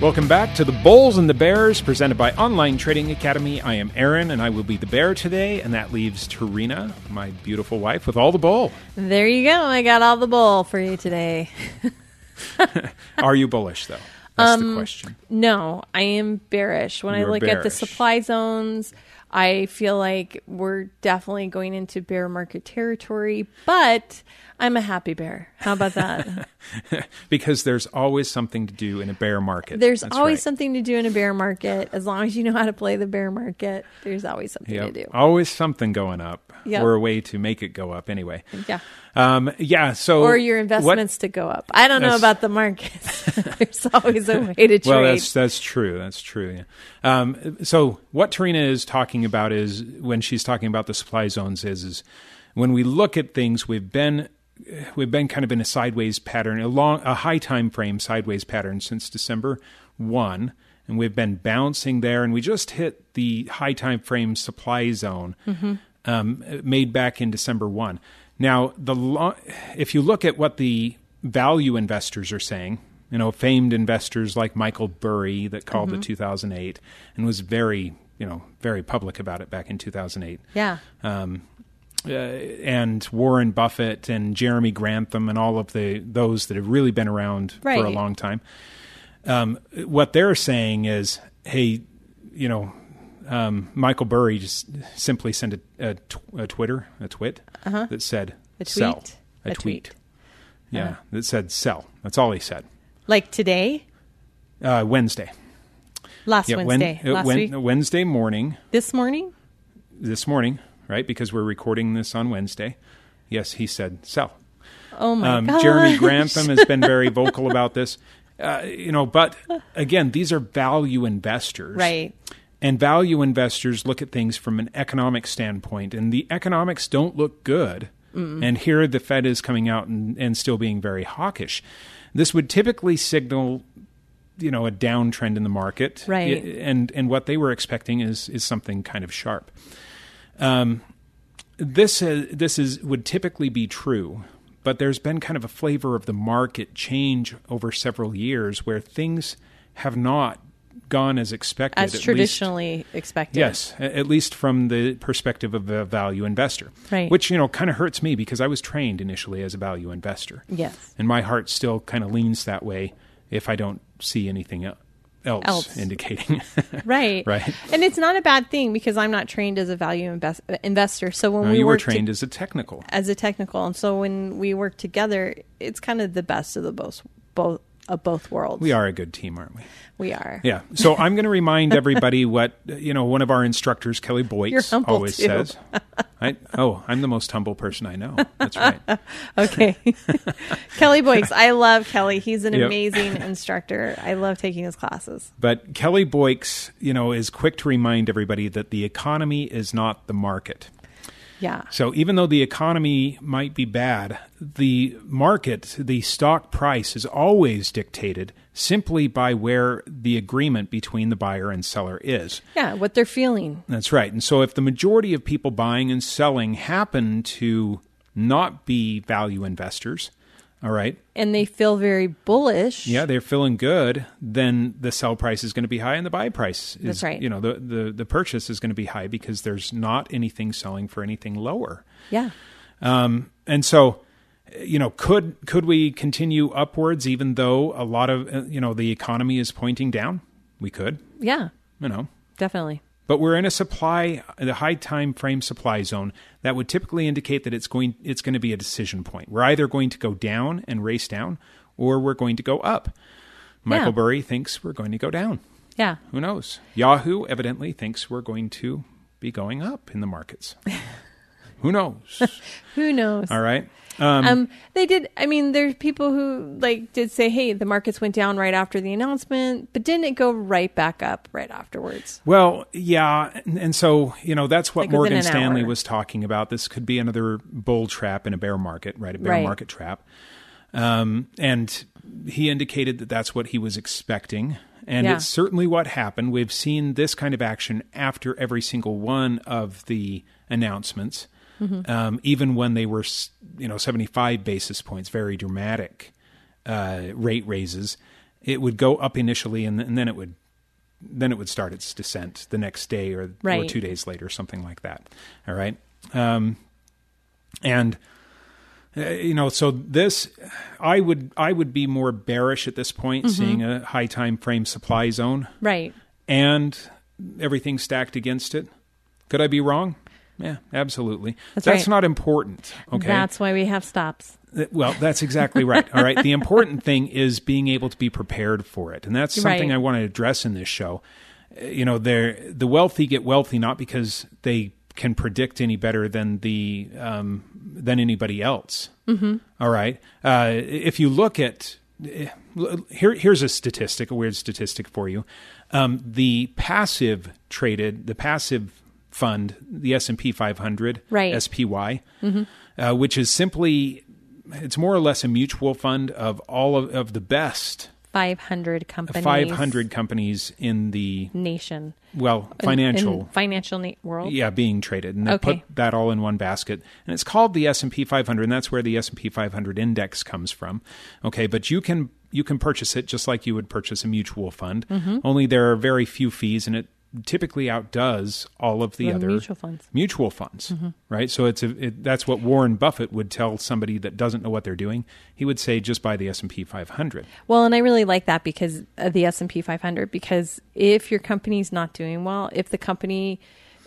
Welcome back to the Bulls and the Bears, presented by Online Trading Academy. I am Aaron, and I will be the bear today, and that leaves Tarina, my beautiful wife, with all the bull. There you go. I got all the bull for you today. Are you bullish, though? That's the um, question. No, I am bearish. When I You're look at the supply zones, I feel like we're definitely going into bear market territory, but I'm a happy bear. How about that? Because there's always something to do in a bear market. There's That's always right. something to do in a bear market. As long as you know how to play the bear market, there's always something Yep. to do. Always something going up, Yep. or a way to make it go up anyway. Yeah. Um, yeah, so. Or your what- investments to go up. I don't know about the markets. there's always a way to trade. Well, that's that's true. That's true. Yeah. Um, so what Tarina is talking about is when she's talking about the supply zones is is when we look at things, we've been we've been kind of in a sideways pattern, a long a high time frame sideways pattern since December one, and we've been bouncing there, and we just hit the high time frame supply zone um, made back in December one. Now, the lo- if you look at what the value investors are saying, you know, famed investors like Michael Burry that called Mm-hmm. it 2008 and was very, you know, very public about it back in 2008 yeah. um, uh, and Warren Buffett and Jeremy Grantham and all of the those that have really been around for a long time. Um, what they're saying is, hey, you know, um, Michael Burry just simply sent a, a, tw- a Twitter, a twit that said Uh-huh. A sell, tweet? a, A tweet. tweet. Yeah, Uh-huh. that said sell. That's all he said. Like today, Uh, Wednesday. Last Yeah, Wednesday, uh, last week, Wednesday morning. this morning. This morning, right? Because we're recording this on Wednesday. Yes, he said sell. Oh my Um, god, Jeremy Grantham has been very vocal about this. Uh, you know, but again, these are value investors, Right. And value investors look at things from an economic standpoint, and the economics don't look good. And here the Fed is coming out and, and still being very hawkish. This would typically signal, you know, a downtrend in the market, Right. And and what they were expecting is is something kind of sharp. Um, this uh, this is would typically be true, but there's been kind of a flavor of the market change over several years where things have not gone as expected. as at least- traditionally expected. Yes, at least from the perspective of a value investor. Right. Which, you know, kind of hurts me because I was trained initially as a value investor. Yes. And my heart still kind of leans that way if I don't see anything else, Else. indicating. Right. Right. And it's not a bad thing because I'm not trained as a value invest- investor. So when No, we were work to- trained as a technical. as a technical, and so when we work together, it's kind of the best of the both both of both worlds. We are a good team, aren't we? We are. Yeah. So I'm going to remind everybody what you know. One of our instructors, Kelly You're always too. says. I, oh, I'm the most humble person I know. That's right. Okay. Kelly Boyce. I love Kelly. He's an Yep. amazing instructor. I love taking his classes. But Kelly Boyce, you know, is quick to remind everybody that the economy is not the market. Yeah. So even though the economy might be bad, the market, the stock price is always dictated simply by where the agreement between the buyer and seller is. Yeah. What they're feeling. That's right. And so if the majority of people buying and selling happen to not be value investors, all right, And they feel very bullish. yeah, they're feeling good, then the sell price is going to be high and the buy price is That's right. you know, the the the purchase is going to be high because there's not anything selling for anything lower. Yeah. Um, and so, you know, could could we continue upwards even though a lot of uh, you know the economy is pointing down? We could, Yeah. you know, Definitely. But we're in a supply, the high time frame supply zone that would typically indicate that it's going it's going to be a decision point. We're either going to go down and race down, or we're going to go up. Michael Yeah. Burry thinks we're going to go down. Yeah. Who knows? Yahoo evidently thinks we're going to be going up in the markets. Who knows? Who knows? All right. Um, they did. I mean, there's people who like did say, "Hey, the markets went down right after the announcement," but didn't it go right back up right afterwards? Well, yeah, and, and so you know that's what Like Morgan Stanley hour. was talking about. This could be another bull trap in a bear market, right? A bear Right. market trap. Um, and he indicated that that's what he was expecting, and Yeah. it's certainly what happened. We've seen this kind of action after every single one of the announcements, Mm-hmm. um, even when they were, you know, seventy-five basis points, very dramatic uh, rate raises. it would go up initially, and, and then it would then it would start its descent the next day or, or two days later, something like that. All right, um, and uh, you know, so this I would I would be more bearish at this point, Mm-hmm. seeing a high time frame supply zone Right. and everything stacked against it. Could I be wrong? Yeah, absolutely. That's That's right. not important. Okay. That's why we have stops. Uh, Well, that's exactly right. All right. The important thing is being able to be prepared for it. And that's something Right. I want to address in this show. Uh, You know, they're, the wealthy get wealthy not because they can predict any better than the um, than anybody else. Mm-hmm. All right. Uh, if you look at eh, here, here's a statistic, a weird statistic for you. Um, the passive traded, the passive fund, the S and P 500, Right. SPY, uh, which is simply it's more or less a mutual fund of all of, of the best 500 companies. 500 companies in the nation. well In- financial in financial na- world. yeah being traded and they Okay. put that all in one basket and it's called the S&P 500 and that's where the S&P 500 index comes from okay but you can you can purchase it just like you would purchase a mutual fund Mm-hmm. only there are very few fees and it typically outdoes all of the The other mutual funds. mutual funds mm-hmm. right so it's a, it, that's what Warren Buffett would tell somebody that doesn't know what they're doing he would say just buy the S&P 500 Well, and I really like that because of the S and P 500. Because if your company's not doing well, if the company,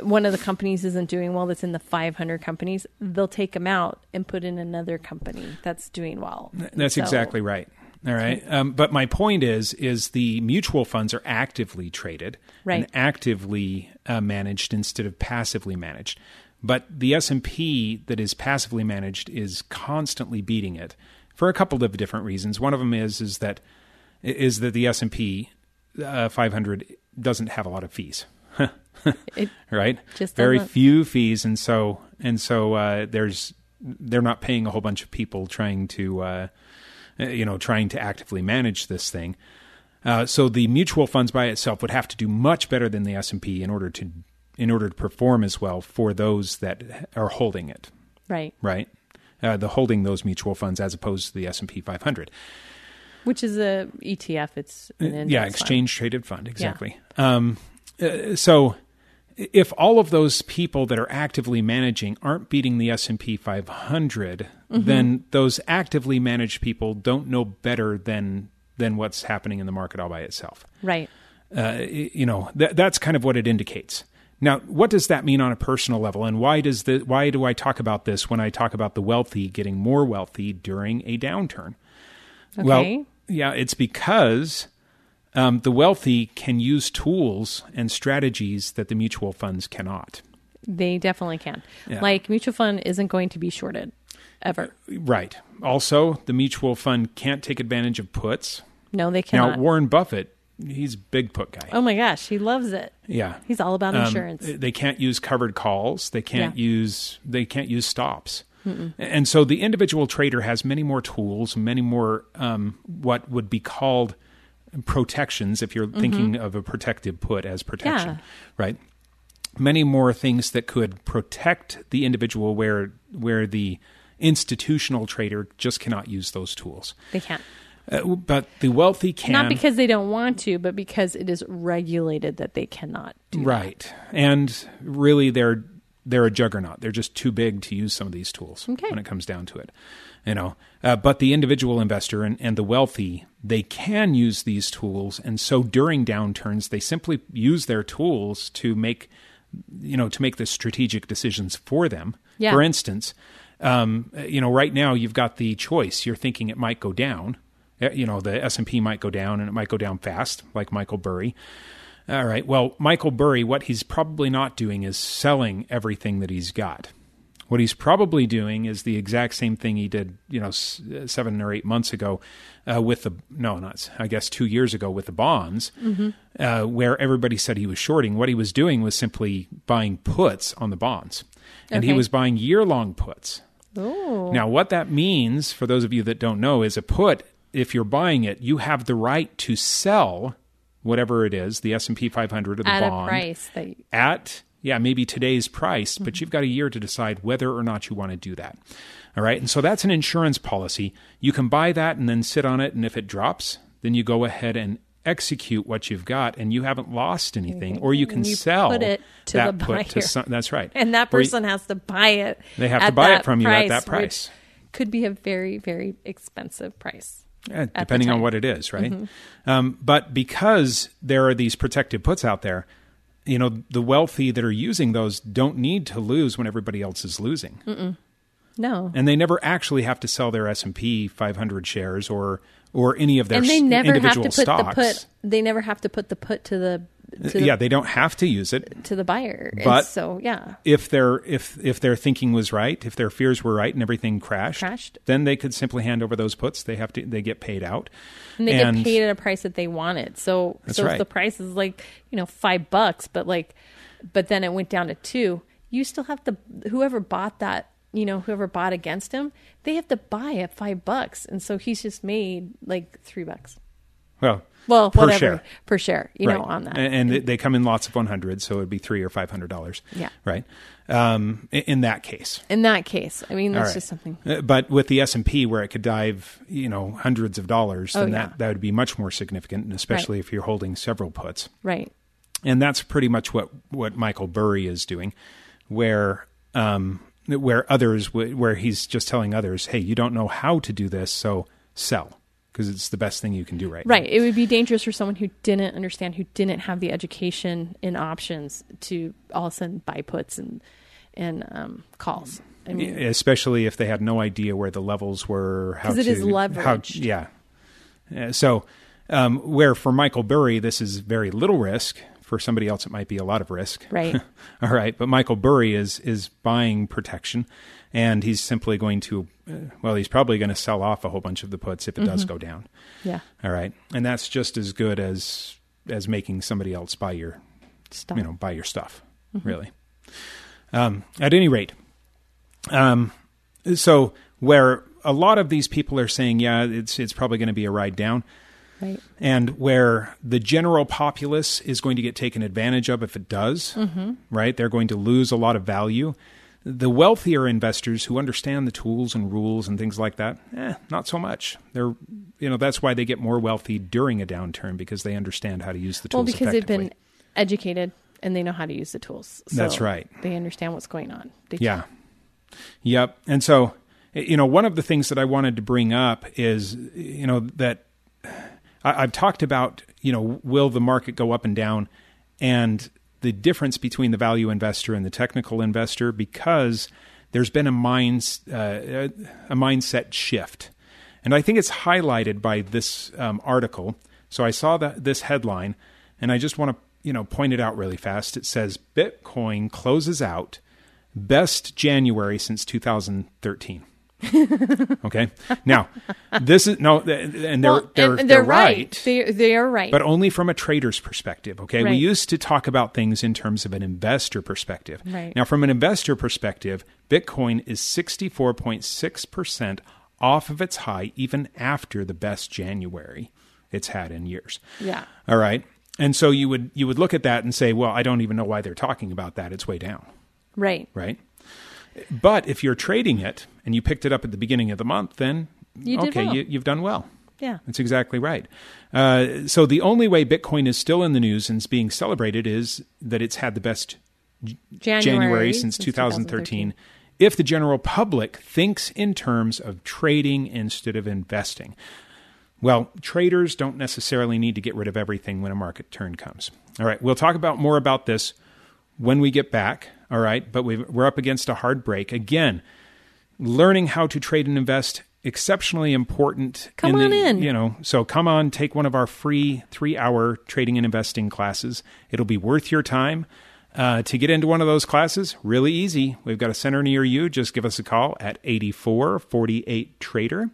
one of the companies isn't doing well, that's in the 500 companies, they'll take them out and put in another company that's doing well. That's So- exactly right. All right. Um, but my point is, is the mutual funds are actively traded Right. and actively uh, managed instead of passively managed. But the S and P that is passively managed is constantly beating it for a couple of different reasons. One of them is is that is that the S and P uh, 500 doesn't have a lot of fees. Right? Just very doesn't. few fees, and so and so uh, there's they're not paying a whole bunch of people trying to uh, uh, you know trying to actively manage this thing. Uh, so the mutual funds by itself would have to do much better than the S and P in order to in order to perform as well for those that are holding it, right, right? Uh, the holding those mutual funds as opposed to the S and P 500. which is a ETF. It's an index Uh, yeah, exchange traded fund, exactly. Um, uh, so if all of those people that are actively managing aren't beating the S&P 500, Mm-hmm. then those actively managed people don't know better than than what's happening in the market all by itself. Right. Uh, you know, that, that's kind of what it indicates. Now, what does that mean on a personal level, and why does the why do I talk about this when I talk about the wealthy getting more wealthy during a downturn? Okay. Well, yeah, it's because um, the wealthy can use tools and strategies that the mutual funds cannot. they definitely can. Yeah. Like mutual fund isn't going to be shorted ever. Right. Also, the mutual fund can't take advantage of puts. No, they cannot. Now, Warren Buffett, he's a big put guy. oh my gosh, he loves it. yeah. He's all about Um, insurance. they can't use covered calls. They can't Yeah. use they can't use stops. And so the individual trader has many more tools, many more um, what would be called protections if you're thinking of a protective put as protection, Mm-hmm. Yeah. right? Many more things that could protect the individual where where the institutional trader just cannot use those tools. they can't. Uh, but the wealthy can Not because they don't want to, but because it is regulated that they cannot do that. right and really they're they're a juggernaut. They're just too big to use some of these tools Okay. when it comes down to it you know. Uh, but the individual investor and, and the wealthy they can use these tools and so during downturns they simply use their tools to make you know to make the strategic decisions for them. Yeah. for instance um, you know right now you've got the choice. You're thinking it might go down. Uh, you know the s&p might go down and it might go down fast like michael burry all right. Well, Michael Burry, what he's probably not doing is selling everything that he's got. What he's probably doing is the exact same thing he did, you know, seven or eight months ago uh, with the no, not I guess two years ago with the bonds, uh, where everybody said he was shorting. What he was doing was simply buying puts on the bonds, and he was buying year-long puts. Oh, Now, what that means for those of you that don't know is a put. If you're buying it, you have the right to sell whatever it is, the S and P 500 or the at bond, price that at yeah maybe today's price, but you've got a year to decide whether or not you want to do that. All right, and so that's an insurance policy. You can buy that and then sit on it, and if it drops, then you go ahead and execute what you've got and you haven't lost anything or you can you sell put it to that the put to buyer. some, that's right and that Or you- person has to buy it. They have to buy it from you at that price. Could be a very, very expensive price. Yeah, depending on. Mm-hmm. what it is, right? Um, but because there are these protected puts out there, you know, the wealthy that are using those don't need to lose when everybody else is losing, No. and they never actually have to sell their S and P 500 shares or or any of their and they never have to individual put stocks. the put. They never have to put the put to the the, yeah, they don't have to use it to the buyer. And But- so yeah, if their if if their thinking was right, if their fears were right, and everything crashed, Crashed. then they could simply hand over those puts. They have to they get paid out, and they And- get paid at a price that they wanted. So so right. if the price is like you know five bucks, but like, but then it went down to two, you still have to whoever bought that. You know, whoever bought against him, they have to buy at five bucks, and so he's just made like three bucks. Well, Well, Per whatever share. per share, you know, on that. and, and they- come in lots of 100, so it'd be three or five hundred dollars. Yeah. right. Um, in, that case, In that case, I mean, that's right. just something. Uh, But with the S and P, where it could dive, you know, hundreds of dollars, Oh, then yeah. that that would be much more significant, and especially if you're holding several puts. Right. and that's pretty much what what Michael Burry is doing, where um, where others where he's just telling others, hey, you don't know how to do this, so sell because it's the best thing you can do right. now." Right. It would be dangerous for someone who didn't understand, who didn't have the education in options to all of a sudden buy puts and and um, calls. I mean, especially if they had no idea where the levels were. How 'Cause it to, is How, leveraged. yeah. So, um, where for Michael Burry, this is very little risk. For somebody else, it might be a lot of risk. Right. All right, but Michael Burry is is buying protection, and he's simply going to, uh, well, he's probably going to sell off a whole bunch of the puts if it Mm-hmm. does go down. yeah. All right, and that's just as good as as making somebody else buy your Stop. you know buy your stuff really um, at any rate um, so where a lot of these people are saying yeah it's it's probably going to be a ride down Right. and where the general populace is going to get taken advantage of if it does right they're going to lose a lot of value the wealthier investors who understand the tools and rules and things like that eh, not so much they're you know that's why they get more wealthy during a downturn because they understand how to use the tools Well, because they've been educated and they know how to use the tools. So That's right. They understand what's going on. They Yeah. Yep. And so, you know, one of the things that I wanted to bring up is, you know, that I, I've talked about, you know, will the market go up and down and the difference between the value investor and the technical investor because there's been a minds uh, a mindset shift. And I think it's highlighted by this um, article. So I saw that this headline and I just want to, you know, point it out really fast. It says Bitcoin closes out best January since 2013. okay. Now, this is no, and they're Well, they're, and they're, right, They they are right. but only from a trader's perspective. Okay, we used to talk about things in terms of an investor perspective. Right. Now, from an investor perspective, Bitcoin is 64.6 percent off of its high, even after the best January it's had in years. yeah. All right. And so you would you would look at that and say, well, I don't even know why they're talking about that. It's way down Right. right? But if you're trading it and you picked it up at the beginning of the month, then you okay, well. you, you've done well. Yeah. That's exactly right. Uh, so the only way Bitcoin is still in the news and is being celebrated is that it's had the best January, January since 2013. If the general public thinks in terms of trading instead of investing. Well, traders don't necessarily need to get rid of everything when a market turn comes. All right, we'll talk about more about this when we get back. All right, but we've, we're up against a hard break again. Learning how to trade and invest exceptionally important. Come on the, in. You know, so come on, take one of our free three-hour trading and investing classes. It'll be worth your time. Uh, to get into one of those classes, really easy. We've got a center near you. Just give us a call at 8448 Trader.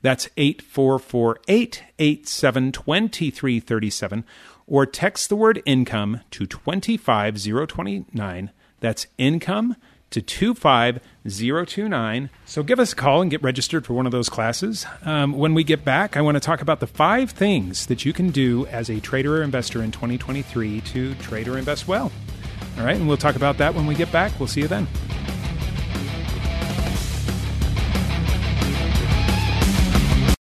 That's 8448 87 2337. Or text the word income to 25029. That's income to 25029. So give us a call and get registered for one of those classes. Um, when we get back, I want to talk about the five things that you can do as a trader or investor in 2023 to trade or invest well. All right, and we'll talk about that when we get back. We'll see you then.